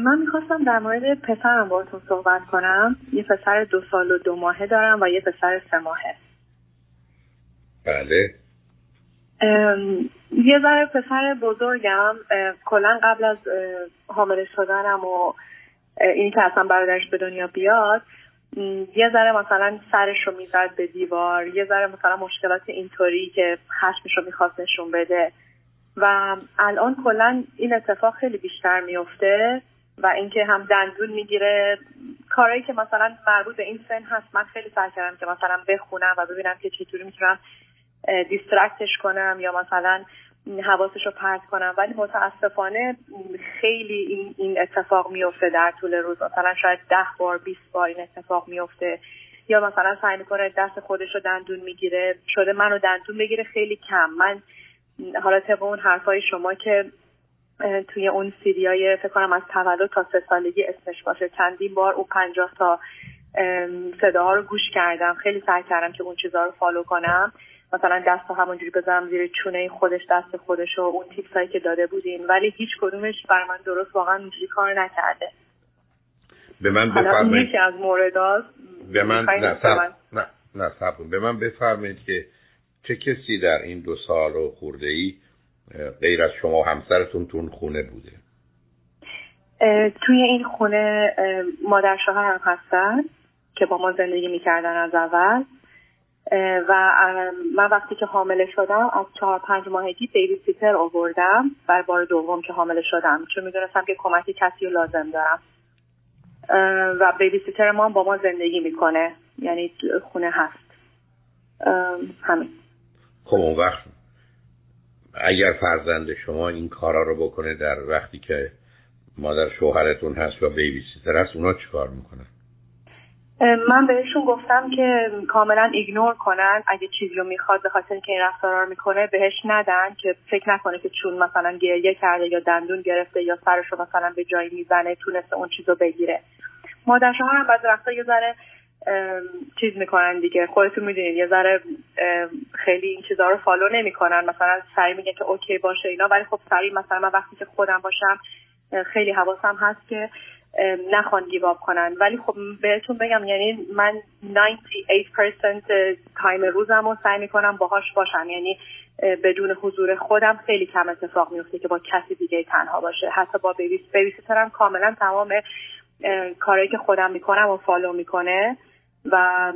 من می‌خواستم در مورد پسرم باهاتون صحبت کنم. یه پسر دو سال و دو ماهه دارم و یه پسر سه ماهه. بله. یه ذره پسر بزرگم. کلا قبل از حامله شدنم و این که اصلا برادرش به دنیا بیاد یه ذره مثلا سرش رو می‌زد به دیوار یه ذره مثلا مشکلات اینطوری که خشمش رو می‌خواست نشون بده. و الان کلا این اتفاق خیلی بیشتر میفته و اینکه هم دندون می‌گیره. کارهایی که مثلا مربوط به این سن هست من خیلی سعی کردم که مثلا بخونم و ببینم که چطوری می‌تونم دیسترکتش کنم یا مثلا حواسش رو پرت کنم. ولی متاسفانه خیلی این, اتفاق میفته در طول روز. مثلا شاید ده بار 20 بار این اتفاق میفته یا مثلا سعی می‌کنه دست خودش رو دندون می‌گیره. شده منو دندون بگیره خیلی کم. من حالا طبق اون حرفای شما که توی اون سیریای فکر کنم از تولد تا سه سالگی اسمش باشه. چندین بار اون پنجاه تا صداها رو گوش کردم. خیلی سعی کردم که اون چیزها رو فالو کنم. مثلا دست همونجوری بذارم زیر چونه خودش دست خودش و اون تیپسایی که داده بودین ولی هیچ کدومش بر من درست واقعا اینجوری کار نکرده. به من بفرمایید. یکی از مورداست. به من نه نه نه به من بفرمایید که چه کسی در این دو سال و خورده ای غیر از شما و همسرتون تون خونه بوده. توی این خونه مادر شوهرم هستن که با ما زندگی می‌کردن از اول. و من وقتی که حامله شدم از چهار پنج ماهگی بیبی سیتر آوردم بر بار دوم که حامله شدم چون می‌دونستم که کمک کسی رو لازم دارم. و بیبی سیتر ما با ما زندگی می‌کنه یعنی خونه هست. همین. خب اون وقت اگر فرزند شما این کارا رو بکنه در وقتی که مادر شوهرتون هست و بیبی سیتر هست اونا چیکار می‌کنن؟ من بهشون گفتم که کاملا ایگنور کنن. اگه چیزی رو می‌خواد به خاطر که این رفتارا رو می‌کنه بهش ندن که فکر نکنه که چون مثلا گریه کرده یا دندون گرفته یا سرش رو مثلا به جایی می‌زنه تونسته اون چیز رو بگیره. مادر شوهرم بعضی وقتا یه ذره چیز می‌کنن دیگه. خودتون می‌دونید یه ذره خیلی این چیزها رو follow نمی‌کنن. مثلا سریع میگه که okay باشه اینا ولی خب سریع مثلا من وقتی که خودم باشم خیلی حواسم هست که نخوان give up کنن. ولی خب بهتون بگم یعنی من 98% time روزم رو سعی می‌کنم باهاش باشم. یعنی بدون حضور خودم خیلی کم اتفاق میفته که با کسی دیگه تنها باشه. حتی با babys babysitter م کاملا تمام کارهایی که خودم می‌کنم و follow می‌کنه. و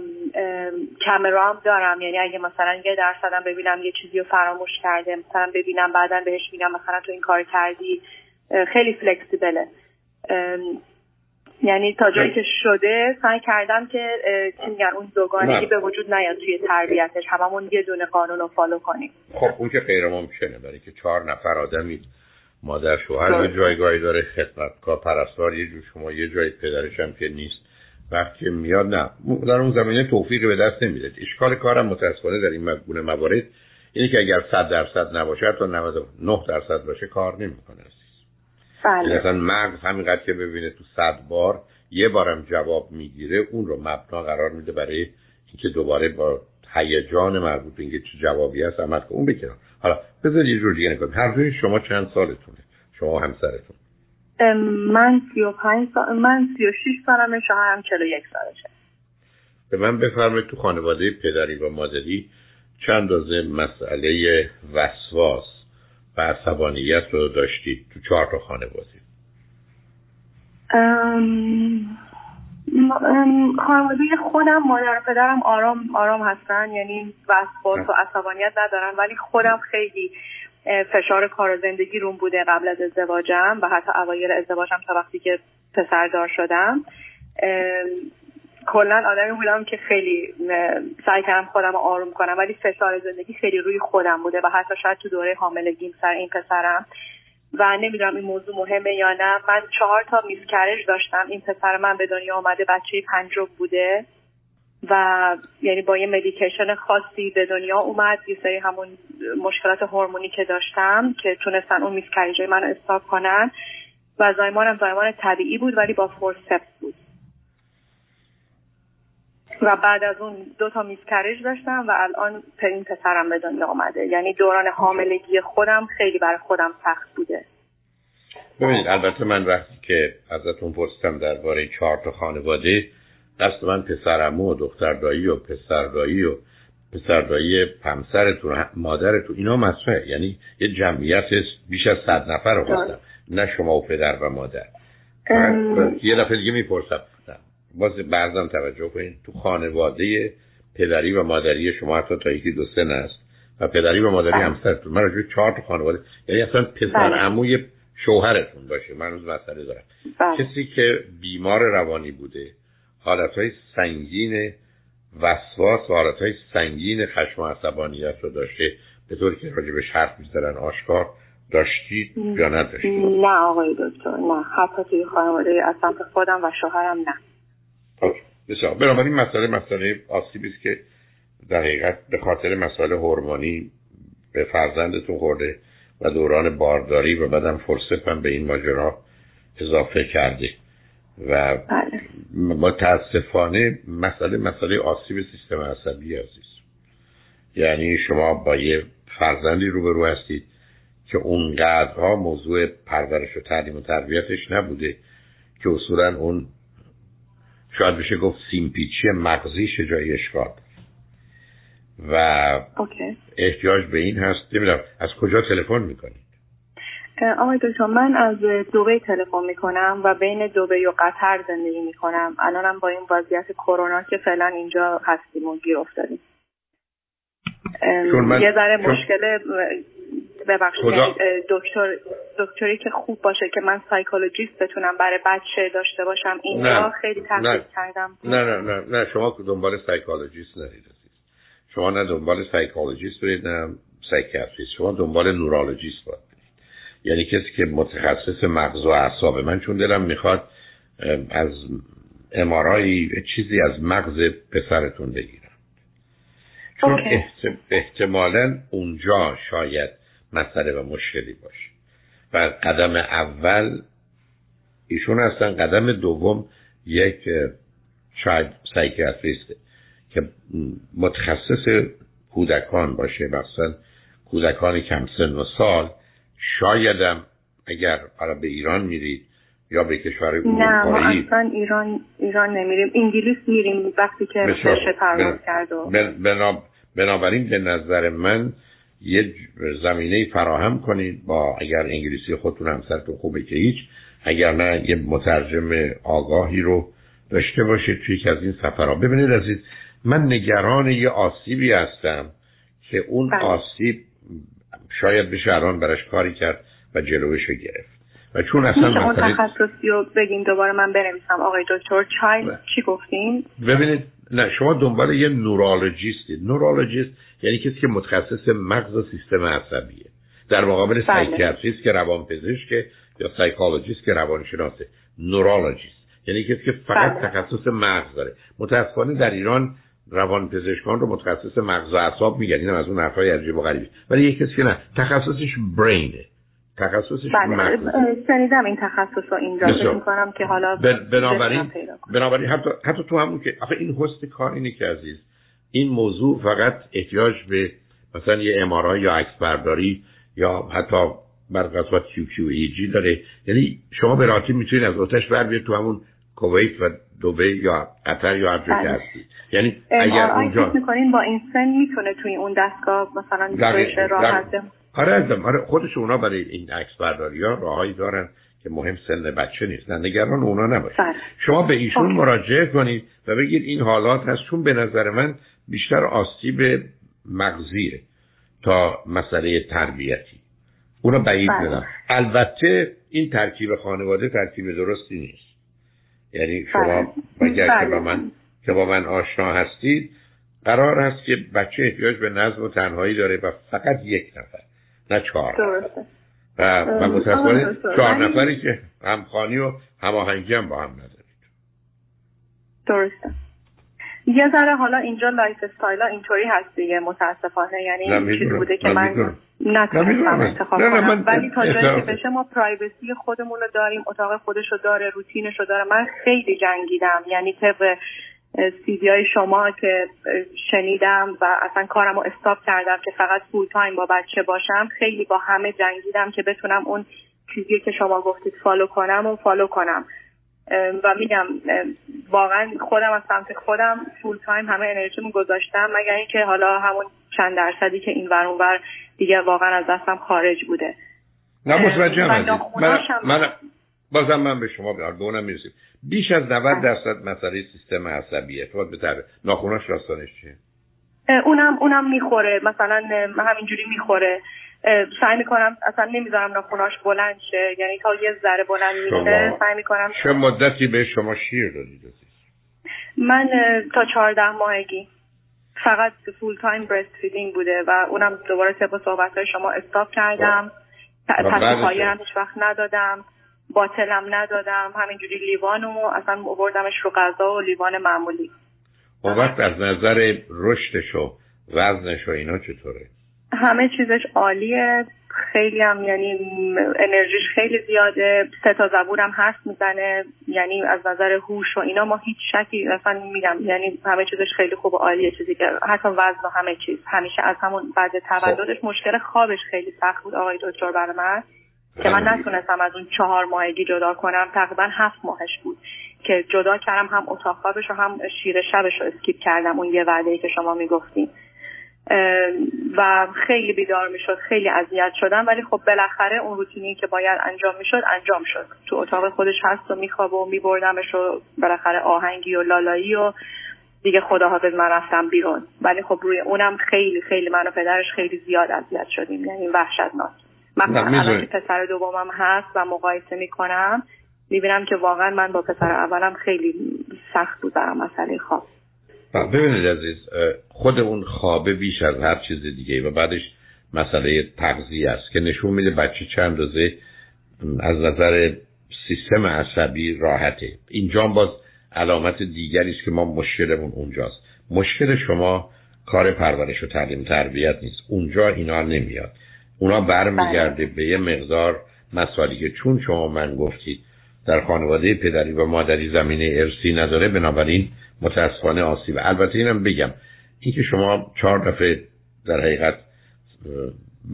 کمرام دارم. یعنی اگه مثلا یه درصدم ببینم یه چیزی رو فراموش کرده مثلا ببینم بعدا بهش میگم مثلا تو این کار کردی خیلی flexible ه یعنی تا جایی که شده سعی کردم که چی میگن اون دوگانگی به وجود نیاد توی تربیتش. هممون یه دونه قانون رو follow کنیم. خب اون که غیر ممکنه. برای که چهار نفر آدمی مادر شوهر یه جایگاهی داره کار پرستار یه جور شما یه جای پدرش هم که نیست. وقتی میاد نه. در اون زمینه توفیق به دست نمیده. اشکال کارم متاسفانه در این گونه موارد اینه که اگر 100 درصد نباشه تا 99 درصد باشه کار نمی‌کنه بله. مثلا مغز همینقدر که ببینه تو صد بار یه بارم جواب می‌گیره اون رو مبنا قرار میده برای اینکه دوباره با هیجان مربوط به اینکه چه جوابی هست عمل اون بکنه حالا بذار یه جور دیگه نکنیم هر شما چند سالتونه؟ شما همسرتون. من سی و پنج سال من سی و شیش سالمه شوهرم چلو یک سالشه. به من بفرمایید تو خانواده پدری و مادری چند اندازه مسئله وسواس و عصبانیت رو داشتید تو چهار تا خانواده؟ خانواده خودم مادر و پدرم آرام آرام هستن یعنی وسواس و عصبانیت ندارن ولی خودم خیلی فشار کار و زندگی روم بوده قبل از ازدواجم و حتی اوایل ازدواجم تا وقتی که پسردار شدم. کلا آدمی بودم که خیلی سعی کردم خودم رو آروم کنم ولی فشار زندگی خیلی روی خودم بوده و حتی شاید تو دوره حاملگیم سر این پسرم. و نمی‌دونم این موضوع مهمه یا نه. من چهار تا میسکرج داشتم. این پسر من به دنیا آمده بچه پنجم بوده. و یعنی با یه مدیکیشن خاصی به دنیا اومد. یه سری همون مشکلات هورمونی که داشتم که تونستن اون miscarriage منو stop کنن. و زایمانم زایمان طبیعی بود ولی با forceps بود. و بعد از اون دو تا miscarriage داشتم و الان این پسرم به دنیا آمده یعنی دوران حاملگی خودم خیلی برای خودم سخت بوده. ببینید البته من وقتی که ازتون پرسیدم درباره چهار تا خانواده دست من پسر و دختر دایی و پسر دایی و پسر دایی همسرتون مادرتون اینا مطرحه یعنی یه جمعیت بیش از صد نفر رو هستم نه شما و پدر و مادر. یه دفعه دیگه می‌پرسم. باز بعضا توجه کنید تو خانواده پدری و مادری شما حتی تا یکی دو سن است و پدری و مادری بله. همسرتون. من راجع چهار تا خانواده یعنی اصلا پسر بله. عموی شوهرتون باشه. من روز مسئله دارم. بله. کسی که بیمار روانی بوده حالتهای سنگین وسواس و حالتهای سنگین خشم و عصبانیت رو داشته به طوری که راجبش حرف می‌زدن آشکار داشتید یا نداشتید؟ نه آقای دکتر نه. حتی توی خانواده از سمت خودم و شوهرم نه. بسیار. بنابراین مسئله مسئله آسیبی است که در حقیقت به خاطر مسائل هورمونی به فرزندتون خورده و دوران بارداری و بعدم فرصت هم به این ماجرا اضافه کرده. و بله. متاسفانه مسئله مسئله آسیب سیستم عصبی عزیز. یعنی شما با یه فرزندی روبرو هستید که اونقدرها موضوع پرورش و تعلیم و تربیتش نبوده که اصولا اون شاید بشه گفت سیمپیچی مغزیش جای اشکال. و احتیاج به این هست. نمی‌دونم از کجا تلفن می‌کنید آقای دکتر من از دوبی تلفن می‌کنم و بین دوبی و قطر زندگی می‌کنم. الانم با این وضعیت کرونا که فعلا اینجا هستیم و گیر افتادیم. یه ذره مشکل ببخشید یعنی، دکتر دکتری که خوب باشه که من psychologist بتونم برای بچه داشته باشم اینجا خیلی تحقیق کردم. نه نه نه نه. شما دنبال psychologist نرید شما نه دنبال psychologist برید نه سایکیاتریست. شما دنبال نورولوژیست باید. یعنی کسی که متخصص مغز و اعصاب من چون دلم می‌خواد از امارایی چیزی از مغز پسرتون بگیرم. چون احتمالا اونجا شاید مسئله و مشکلی باشه. و قدم اول ایشون هستن. قدم دوم یک شاید سایکیاتریسته که متخصص کودکان باشه. مثلا کودکان کم سن و سال شایدم اگر برای به ایران میرید یا به کشور نه ما اصلا ایران ایران نمیریم. انگلیس میریم وقتی که بشه پرواز کرد و بنابراین به نظر من یه زمینه فراهم کنید با اگر انگلیسی خودتون همسرتون خوبه که هیچ اگر نه یه مترجم آگاهی رو داشته باشید توی که از این سفرها. ببینید عزیز من نگران یه آسیبی هستم که اون بله. آسیب شاید بشه الان براش کاری کرد و جلوش گرفت. و چون اصلا اون تخصصی رو بگیم دوباره من بنویسم. آقای دکتر چای بله. چی گفتین؟ ببینید نه شما دنبال یه نورولوژیستید نورولوژیست یعنی کسی که متخصص مغز و سیستم عصبیه. در مقابل بله. سایکیاتریست که روانپزشک یا سایکولوژیست که روانشناسه. نورولوژیست یعنی کسی که فقط بله. تخصص مغز داره. متاسفانه در ایران روان پزشکان رو متخصص مغز و اعصاب میگن. اینم از اون حرفای عجیب و غریبی ولی یه کسی که نه تخصصش brainه تخصصش بله شنیدم این تخصص رو اینجا. فکر می‌کنم که حالا بنابراین بنابراین حتی حتی تو همون که آخه این هست کار اینه که عزیز این موضوع فقط احتیاج به مثلا یه MRI یا عکس برداری یا حتی برقصبت کیو کیو ای جی داره. یعنی شما به راحتی می‌تونید از آتش بر تو همون کویت و دوبه یا قطر یا هر جایی بله. یعنی اگر اونجا می‌کنین با این سن می‌تونه توی اون دستگاه مثلا راحت آره ازم آره خودش اونا برای این عکس برداری ها راههایی دارن که مهم سن بچه نیست نگران اونا نباشید. بله. شما به ایشون مراجعه کنید و بگید این حالات هست چون به نظر من بیشتر آسیب مغزیه تا مسئله تربیتی. اونا بعید بله. البته این ترکیب خانواده ترکیب درستی نیست. یعنی شما بله. اگر که با بله. من که با من آشنا هستید قرار هست که بچه احتیاج به نظم و تنهایی داره و فقط یک نفر نه چهار درسته. و, و متاسفانه چهار نفری که همخانی و هماهنگی هم با هم ندارید درسته یه ذره حالا اینجا lifestyle اینطوری هست دیگه متاسفانه یعنی چیزی بوده که من نتونستم انتخاب کنم. ولی تا جایی که بشه ما privacy خودمون رو داریم اتاق خودش رو داره routineش رو داره. من خیلی جنگیدم. یعنی طبق سیدی های شما که شنیدم و اصلا کارم رو stop کردم که فقط full time با بچه باشم خیلی با همه جنگیدم که بتونم اون چیزی که شما گفتید follow کنم و follow کنم. و میگم واقعا خودم از سمت خودم فول تایم همه انرژیمو گذاشتم مگر اینکه حالا همون چند درصدی که این ور دیگه واقعا از دستم خارج بوده. نه متوجه من, من بازم من به شما به اونم می‌رسیم. بیش از 90 درصد مسئله سیستم عصبیه تو به طرف ناخوناش راستانش چیه؟ اونم اونم می‌خوره. مثلا همینجوری می‌خوره. سعی می‌کنم اصلا نمی‌ذارم ناخوناش بلند شه. یعنی تا یه ذره بلند میشه سعی می‌کنم چه مدتی به شما شیر دادید من تا چهارده ماهگی. فقط full time breastfeeding بوده و اونم دوباره طبق صحبت های شما stop کردم. تصمیه هم هیچ وقت ندادم. bottleم ندادم. همینجوری لیوان و اصلا بردمش رو غذا و لیوان معمولی. اون وقت از نظر رشدش و وزنش و اینا چطوره؟ همه چیزش عالیه. خیلی هم یعنی انرژیش خیلی زیاده. سه تا زبورم حرف می‌زنه یعنی از نظر هوش و اینا ما هیچ شکی اصلا میگم یعنی همه چیزش خیلی خوب و عالیه چیزی که حتی وزن و همه چیز. همیشه از همون بعد تولدش. مشکل خوابش خیلی سخت بود آقای دکتر برای من. که من نتونستم از اون چهار ماهگی جدا کنم. تقریبا هفت ماهش بود که جدا کردم. هم اتاق خوابش و هم شیر شبش رو اسکیپ کردم. اون یه وعده که شما می‌گفتیم و خیلی بیدار می‌شد خیلی اذیت شدم ولی خب بالاخره اون روتینی که باید انجام می‌شد انجام شد. تو اتاق خودش هست و میخواب و میبردمش و بالاخره آهنگی و لالایی و دیگه خداحافظ من رفتم بیرون. ولی خب روی اونم خیلی خیلی من و پدرش خیلی زیاد اذیت شدیم. یعنی وحشتناک. من پسر دومم هست و مقایسه می‌کنم می‌بینم که واقعا من با پسر اولم خیلی سخت بود برام مسئله خواب. ببینید عزیز خود اون خوابه بیش از هر چیز دیگه و بعدش مسئله تغذیه است که نشون میده بچه چند روزه از نظر سیستم عصبی راحته. اینجا باز علامت دیگری است که ما مشکلمون اونجاست. مشکل شما کار پرورش و تعلیم تربیت نیست. اونجا اینا نمیاد. اونا برمیگرده به یه مقدار مسائلی که چون شما من گفتید در خانواده پدری و مادری زمینه ارسی نداره بنابراین متاسفانه آسیب. البته اینم بگم اینکه شما چهار دفعه در حقیقت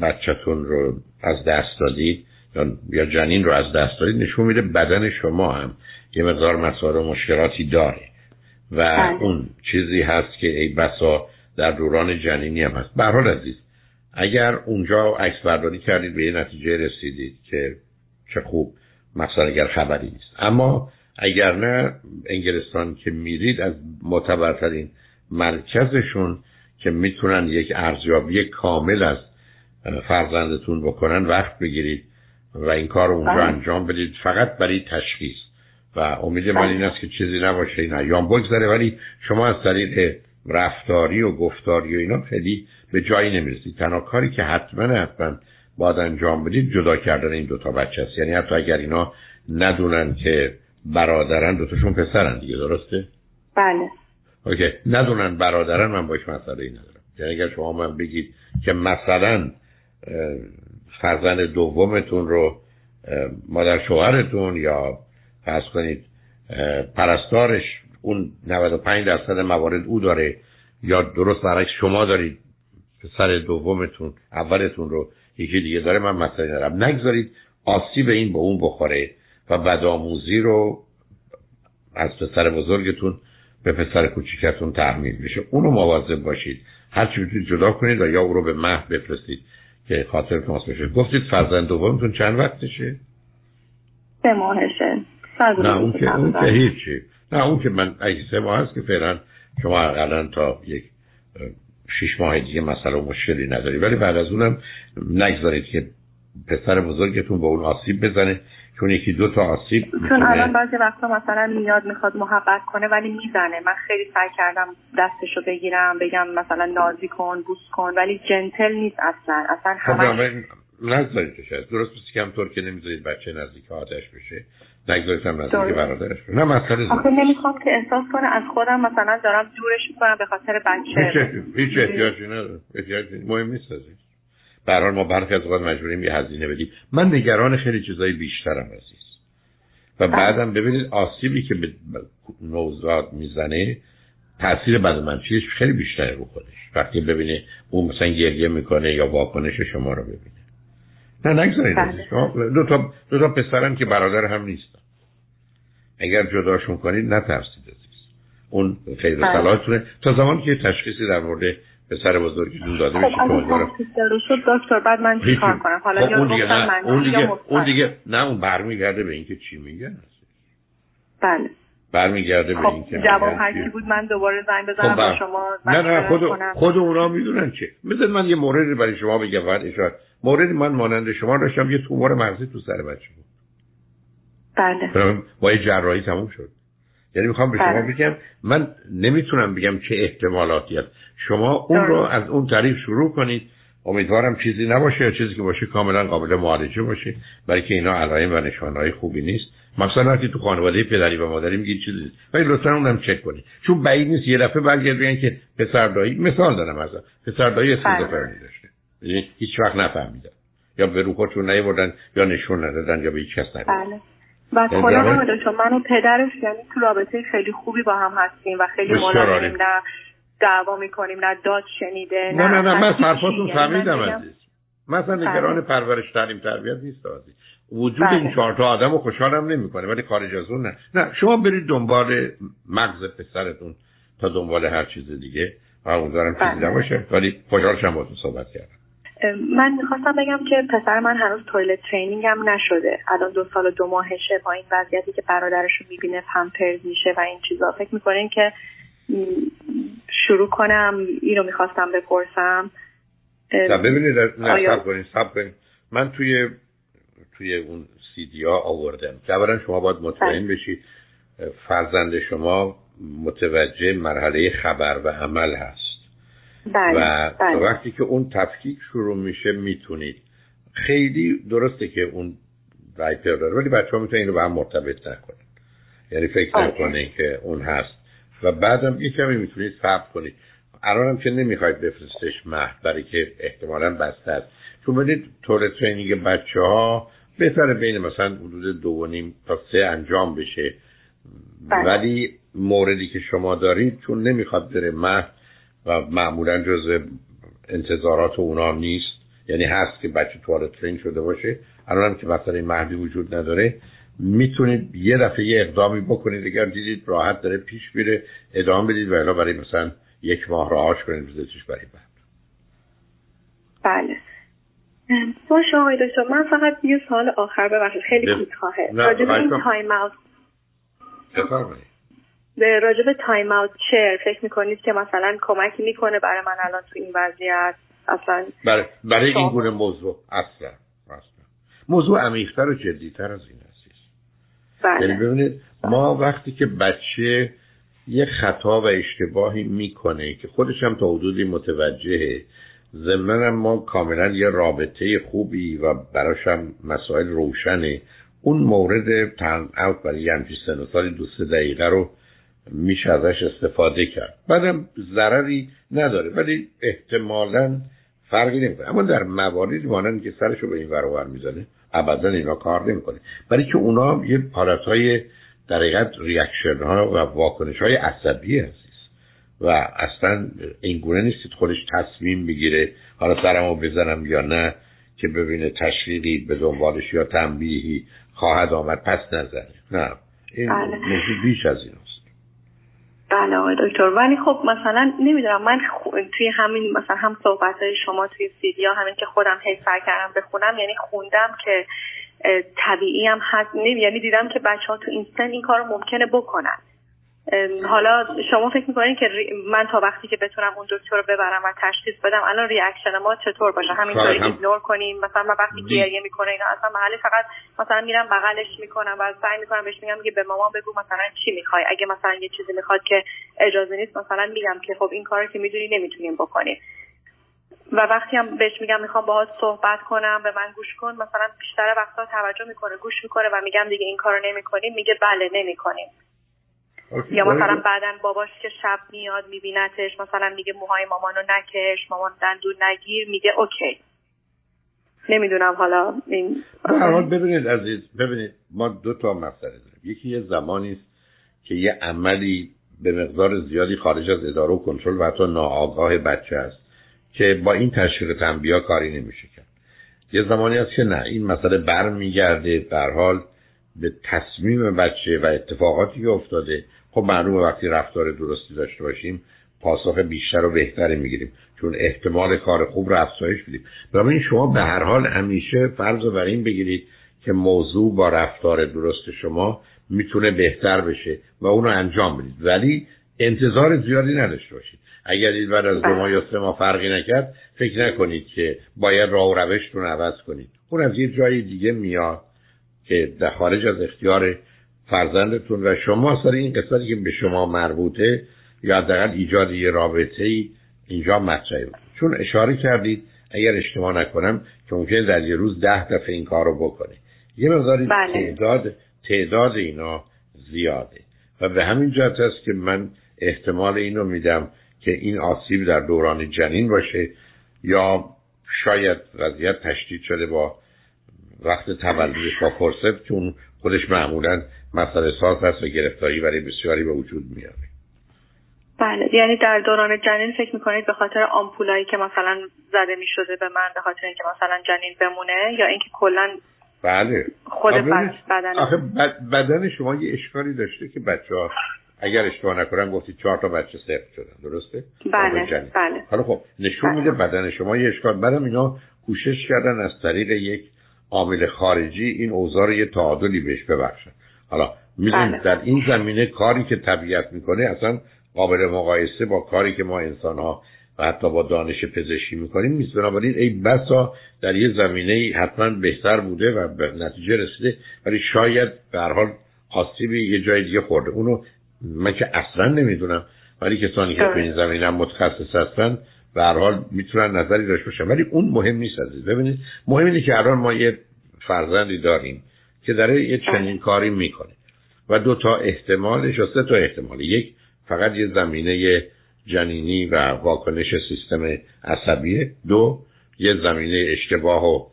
بچهتون رو از دست دادید یا جنین رو از دست دادید نشون میده بدن شما هم یه مقدار مسائل و مشکلاتی داره و بله. اون چیزی هست که ای بسا در دوران جنینی هم هست. به حال عزیز اگر اونجا عکس برداری کردید به یه نتیجه رسیدید که چه خوب مثلا اگر خبری نیست. اما اگر نه انگلستان که میرید از معتبرترین مرکزشون که می‌تونن یک ارزیابی کامل از فرزندتون بکنن وقت بگیرید و این کار رو اونجا انجام بدید. فقط برای تشخیص. و امید من این است که چیزی نباشه. این ایام بگذره ولی شما از طریق رفتاری و گفتاری و اینا خیلی به جایی نمی‌رسید. تنها کاری که حتما حتما باید انجام بدید جدا کردن این دوتا بچه است. یعنی حتی اگر اینا ندونن که برادرن دوتاشون پسرن دیگه درسته؟ بله. اوکی. ندونن برادرن من باش مسئله ای ندارم. یعنی اگر شما من بگید که مثلا فرزند دومتون رو مادر شوهرتون یا فرض کنید پرستارش اون 95 درصد موارد او داره یا درست برعکس شما دارید پسر دومتون اولتون رو یکی دیگه داره من مسئله ندارم. نگذارید آسیب این به اون بخوره. و بدآموزی رو از پسر بزرگتون به پسر کوچیکتون تحمیل میشه. اونو مواظب باشید. هر چی بتونید جدا کنید و یا او رو به مهد بفرستید که خاطر تماس بشه گفتید فرزند دومتون چند وقتشه؟ سه ماهشه. نه اون که اون که هیچی. نه اون که من اگه سه ماه هست که فعلا شما الان تا یک شیش ماه دیگه مسئله مشکلی نداری. ولی بعد از اونم نگذارید که پسر بزرگتون با اون آسیب بزنه. چون یکی دو تا آسیب چون الان بعضی وقتا مثلا میاد می‌خواد محبت کنه ولی می‌زنه. من خیلی سعی کردم دستشو بگیرم بگم مثلا نازی کن بوس کن ولی جنتل نیست اصلا. اصلا خب، همه نگذارید شد درست بسی که همطور که نمی‌ذارید بچه نزدیک آتش بشه. نگذارید هم نزدیک برادرش بشه. نه مسئله آخه نمی‌خوام که احساس کنه از خودم مثلا دارم دورش می‌کنم به خاطر بچه. هیچ احتیاجی نداره مهم نیست به ما برخی از اوقات مجبوریم یه هزینه بدیم من نگران خیلی چیزای بیشترم عزیز و. بعدم ببینید آسیبی که به نوزاد می‌زنه تاثیر بعد من چیز خیلی بیشتره رو خودش وقتی ببینه اون مثلا گریه می‌کنه یا واکنش شما رو ببینه نه نگذارید بله. دو تا دو تا پسرن که برادر هم نیستن اگر جداشون کنید نترسید عزیز اون بله. صلاحتونه تا زمانی که تشخیصی در مورد پسر بزرگتون داده خب اگه شد دکتر بعد من چیکار کنم؟ حالا خب اون دیگه نه اون دیگه اون دیگه نه اون برمیگرده به اینکه چی میگن بله. برمیگرده خب به اینکه جواب هر بود من دوباره زنگ بزنم خب شما نه نه خود خود اونا می‌دونن که مثل من یه موردی برای شما بگم بعد اشاره. موردی من مانند شما داشتم یه تومور مغزی تو سر بچه بود. بله. با یه جراحی تموم شد. یعنی می‌خوام به شما بله. بگم من نمی‌تونم بگم چه احتمالاتی هست. شما اون رو از اون تعریف شروع کنید. امیدوارم چیزی نباشه یا چیزی که باشه کاملا قابل معالجه باشه. برای که اینا علائم و نشانهای خوبی نیست. مثلا وقتی تو خانواده پدری و مادری میگید چیزی ولی لطفا اونم چک کنید. چون بعید نیست یه دفعه برگرد بگن که پسر دایی مثال دارم ازا پسر دایی اسکیزوفرنی بله. داشته. یعنی هیچ وقت نفهمیدن. یا به رو خودشون نیوردن یا نشون ندادن یا به هیچ کس ندادن و کلا نمی‌دونم چون من و پدرش یعنی تو رابطه خیلی خوبی با هم هستیم و خیلی ملایمیم نه دعوا می‌کنیم نه داد شنیده نه نه نه من حرفاتون فهمیدم عزیز. مثلا نگران بله. پرورش تعلیم تربیت نیست عزیز. وجود این بله. چهار تا آدم رو خوشحالم نمی‌کنه ولی خارج از اون نه. نه شما برید دنبال مغز پسرتون تا دنبال هر چیز دیگه. و امیدوارم چیزی بله. نباشه ولی خوشحال شما با صحبت کردم. من می‌خواستم بگم که پسر من هنوز تویلت ترینینگ هم نشده. الان دو سال و دو ماهشه. با این وضعیتی که برادرش رو می‌بینه پمپرز میشه و این چیزا. فکر می‌کنین که شروع کنم اینو می‌خواستم بپرسم؟ ببینید نه سب کنید سب کنید من توی توی اون سیدی ها آوردم. که شما باید مطمئن بله. بشید فرزند شما متوجه مرحله خبر و عمل هست. بله، و بله. وقتی که اون تفکیک شروع میشه می‌تونید. خیلی درسته که اون وایپر داره ولی بچه ها می‌تونن اینو به هم مرتبط نکنن. یعنی فکر نکنه که اون هست. و بعدم یه کمی می‌تونید صبر کنید. الانم که نمی‌خواید بفرستش مهد برای که احتمالا بسته است. چون بدید طور ترینینگ بچه ها بهتره بین مثلا حدود دو و نیم تا سه انجام بشه. بله. ولی موردی که شما دارید چون نمی‌خواد بره مهد و معمولا جز انتظارات اونا نیست. یعنی هست که بچه توالت ترین شده باشه. الان هم که مثلا مهدی وجود نداره. می‌تونید یه دفعه یه اقدامی بکنید. اگر دیدید راحت داره پیش میره ادامه بدید و برای مثلا یک ماه رهاش کنید. بزنیدش برای بعد. بله. باشه آقای دکتر من فقط یه سال آخر ببخشید. خیلی کوتاهه. راجب این time out به راجب time out chair فکر می‌کنید که مثلا کمکی می‌کنه برای من الان تو این وضعیت؟ اصلا برای, برای این گونه موضوع اصلا اصلا. موضوع عمیقتر و جدیتر از این هستید بله. یعنی ببینید ما وقتی که بچه یه خطا و اشتباهی می‌کنه که خودش هم تا حدودی متوجهه ضمن ما کاملا یه رابطه خوبی و براش هم مسائل روشنه اون مورد تن اوت برای یه همچی سن و سالی دو سه دقیقه رو میشه ازش استفاده کرد. بعدم ضرری نداره ولی احتمالا فرقی نمی‌کنه. اما در مواردی مانند که سرشو به این ور می‌زنه ابدا اینا کار نمی‌کنه. برای که اونا یه حالت های در حقیقت ریاکشن ها و واکنش های عصبی هست و اصلا این گونه نیستید خودش تصمیم بگیره حالا سرمو بزنم یا نه که ببینه تشویقی به دنبالش یا تنبیهی خواهد آمد پس نزنه. نه این بله. موضوع بیش از این است بله آقای دکتر. ولی خب مثلا نمی‌دونم من توی همین مثلا هم صحبت های شما توی سیدیا همین که خودم سرچ کردم بخونم یعنی خوندم که طبیعی هم هست. یعنی دیدم که بچه ها تو این سن این کار ممکنه بکنن. حالا شما فکر می‌کنین که من تا وقتی که بتونم اون دکتر رو ببرم و تشخیص بدم الان reaction ما چطور باشه؟ همینطوری ignore کنیم مثلا من وقتی گریه می‌کنه اینا اصلا محلی فقط مثلا میرم بغلش می‌کنم و سعی می‌کنم بهش میگم که به مامان بگو مثلا چی می‌خوای. اگه مثلا یه چیزی می‌خواد که اجازه نیست مثلا میگم که خب این کارو که می‌دونی نمی‌تونیم بکنیم. و وقتی هم بهش میگم می‌خوام باهات صحبت کنم به من گوش کن مثلا بیشتر وقتا توجه می‌کنه گوش می‌کنه و میگم دیگه این کارو نمی‌کنیم میگه بله نمی‌کنیم. یا مثلا بعدا باباش که شب میاد میبینتش مثلا میگه موهای مامانو نکش مامان دندون نگیر میگه اوکی. نمی‌دونم حالا این ببینید عزیز ببینید ما دو تا مسئله داریم. یکی یه زمانی است که یه عملی به مقدار زیادی خارج از اداره و کنترل و حتی ناآگاه بچه است که با این تشویق تنبیه کاری نمیشه کرد. یه زمانی هست که نه این مسئله برمیگرده در حال به تصمیم بچه و اتفاقاتی که افتاده خب معلومه وقتی رفتار درستی داشته باشیم پاسخ بیشتر و بهتری می‌گیریم چون احتمال کار خوب رو افزایش بدیم این شما به هر حال همیشه فرض رو بر این بگیرید که موضوع با رفتار درست شما می‌تونه بهتر بشه و اونو انجام بدید. ولی انتظار زیادی نداشته باشید. اگر دید بعد از دو ماه یا سه ماه فرقی نکرد فکر نکنید که باید راه و روشتون عوض کنید. اون از یه جای دیگه میاد که در خارج از اختیار فرزندتون و شما سر این قسمتی که به شما مربوطه یا حداقل ایجاد یه رابطه ای اینجا مطرحه چون اشاره کردید اگر اشتباه نکنم که ممکنه در یه روز ده دفعه این کار رو بکنه. یه مقداری بله. تعداد تعداد اینا زیاده. و به همین جهت است که من احتمال اینو میدم که این آسیب در دوران جنین باشه یا شاید وضعیت تشدید شده با وقت تولدش با چون خودش معمولا مسئله ساز هست و گرفتاری برای بسیاری به وجود میاره. بله یعنی در دوران جنین فکر می‌کنید به خاطر آمپولایی که مثلا زده می‌شده به من به خاطر اینکه مثلا جنین بمونه یا اینکه کلا بله. خود بدن آخه بدن شما یه اشکالی داشته که بچه ها اگر اشتباه نکنم گفتی چهار تا بچه سفت شدن درسته؟ بله بله. حالا خب نشون بله. میده بدن شما یه اشکال. بعدم اینا کوشش کردن از طریق یک عامل خارجی این اوضاع رو یه تعادلی بهش ببخشن حالا می‌دونید بله. در این زمینه کاری که طبیعت می‌کنه اصلا قابل مقایسه با کاری که ما انسان ها و حتی با دانش پزشکی می‌کنیم نیست. بنابراین ای بسا در یه زمینه حتما بهتر بوده و به نتیجه رسیده. ولی شاید به هر حال آسیبی یه جای دیگه خورده. اونو من که اصلا نمی‌دونم. ولی کسانی که تو این زمینه متخصص هستن به هر حال می‌تونن نظری داشته باشن. ولی اون مهم نیست عزیز. ببینید مهم اینه که الان ما یه فرزندی داریم که داره یه چنین بله. کاری می‌کنه و دو تا احتمالش یا سه تا احتمال. یک فقط یه زمینه جنینی و واکنش سیستم عصبیه. دو یه زمینه اشتباه و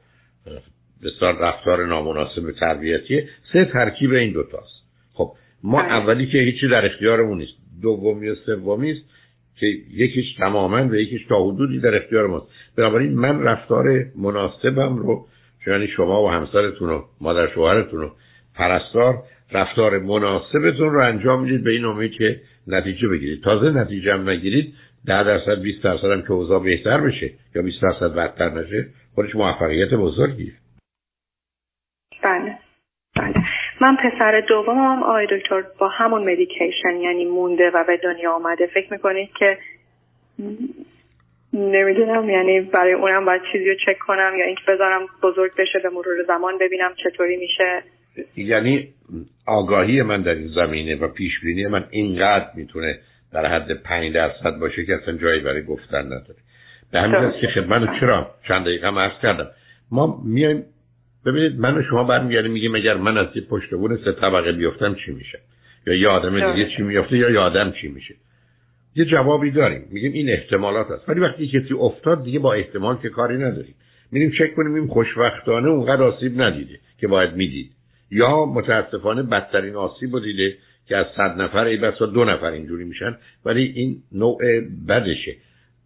بسیار رفتار نامناسب تربیتیه. سه ترکیب این دوتاست خب ما بله. اولی که هیچی در اختیارمون نیست. دومی و سومی است. که یکیش تماما و یکیش تا حدودی در اختیار ماست. بنابراین من رفتار مناسبم رو یعنی شما و همسرتون و مادر شوهرتون و پرستار رفتار مناسبتون رو انجام می‌دید به این امید که نتیجه بگیرید. تازه نتیجه هم نگیرید ده درصد 20 درصد هم که اوضاع بهتر بشه یا 20 درصد بدتر نشه خودش موفقیت بزرگیه. بله. من پسر دومم آقای دکتر با همون مدیکیشن یعنی مونده و به دنیا آمده. فکر می‌کنید که نمی‌دونم یعنی برای اونم باید چیزی رو چک کنم یا اینکه بذارم بزرگ بشه به مرور زمان ببینم چطوری میشه؟ یعنی آگاهی من در این زمینه و پیش بینی من اینقدر می‌تونه در حد پنج درصد باشه که اصلا جایی برای گفتن نداره. به همین که خدمت چرا چند دقیقه هم عرض کردم. ما میایم ببینید من و شما برمیگردیم میگیم اگر من از یه پشت بون سه طبقه بیفتم چی میشه؟ یا یه آدم دیگه چی میفته یا یه آدم چی میشه؟ یه جوابی داریم. میگیم این احتمالات هست ولی وقتی کسی افتاد دیگه با احتمال که کاری نداریم. میریم چک کنیم این خوشبختانه اونقدر آسیب ندیده که باید می‌دید. یا متاسفانه بدترین آسیب رو دیده که از صد نفر ای بسا دو نفر اینجوری میشن. ولی این نوع بدشه.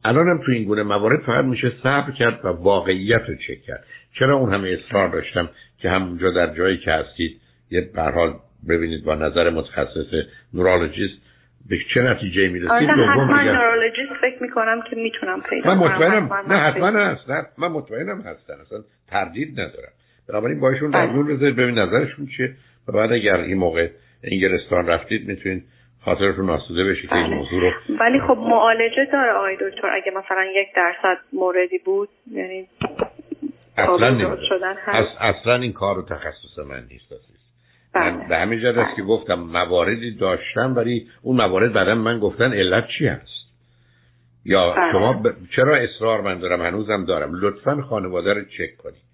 الان هم تو این گونه موارد فقط میشه صبر کرد و واقعیت رو چک کرد. چرا اون همه اصرار داشتم که همونجا در جایی که هستید یه برحال ببینید با نظر متخصص نورولوژیست به چه نتیجه می‌رسید آره دوم حتما نورولوژیست فکر می‌کنم که می‌تونم پیدا من مطمئنم نه حتما هست نه من مطمئنم هستن اصلا تردید ندارم بنابراین با ایشون در بله. بذارید ببین نظرشون چیه و بعد اگر این موقع انگلستان رفتید می‌تونید خاطرتون آسوده بشه که این بله. موضوع رو ولی خب معالجه داره آقای دکتر اگه مثلا یک درصد موردی بود یعنی اصلا اصلا این کار رو تخصص من نیست من بله. به همین جد است که گفتم مواردی داشتم ولی اون موارد بعدا من گفتن علت چی هست؟ یا شما چرا اصرار من دارم؟ هنوزم دارم. لطفا خانواده رو چک کنید.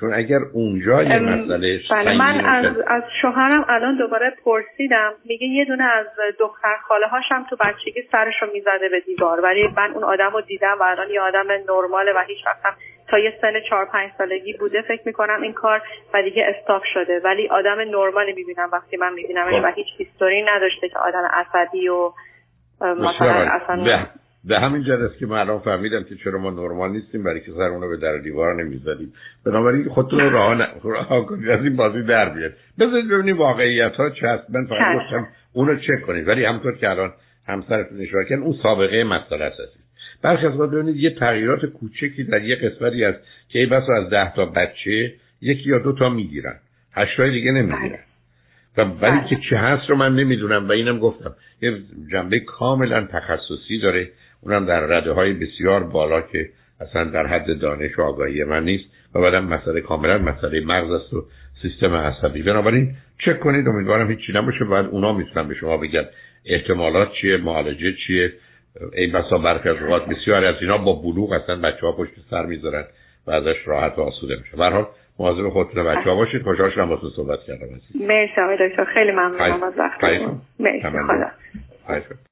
چون اگر اونجا یه مسئله بله من از, از شوهرم الان دوباره پرسیدم. میگه یه دونه از دختر خاله هاشم تو بچگی سرشو می‌زده به دیوار. ولی من اون آدم رو دیدم و الان یه آدم نرماله و هیچ وقتم تا یه سن چهار پنج سالگی بوده فکر می‌کنم این کار و دیگه استاپ شده. ولی آدم نرمالی می‌بینم وقتی من میبینمش خب. و هیچ هیستوری نداشته که آدم عصبی و مثلا اصلا به همین جد است که من الان فهمیدم که چرا ما نرمال نیستیم برای که سر به در دیوار نمی‌زدیم بنابراین خودتون رو راه, راه کنید از این بازی در بیاد بذارید ببینید واقعیت ها چه هست. من فقط گفتم اونو چک کنید. ولی همطور که الان همسرتون اشاره کردن اون سابقه مسئله است. برخی از ببینید یه تغییرات کوچکی در یه قسمتی است که ای بسا از ده تا بچه یکی یا دو تا می‌گیرن. هشتای دیگه نمی‌گیرن. و ولی بله. که چه هست رو من نمی‌دونم و اینم گفتم. یه جنبه کاملا تخصصی داره. اونم در رده های بسیار بالا که اصلا در حد دانش و آگاهی من نیست و بعدم مسئله کاملا مسئله مغز است و سیستم عصبی. بنابراین چک کنید امیدوارم هیچی نباشه. بعد اونا می‌تونن به شما بگن احتمالات چیه معالجه چیه. این بسا برخی از اوقات بسیاری از اینا با بلوغ اصلا بچه ها پشت سر می‌ذارن و ازش راحت و آسوده میشه برحال مواظب خودتون بچه ها باشید خوشحال شدم با صحبت کردم. مرسی دکتر. خیلی ممنونم از وقتتون. مرسی. خدا.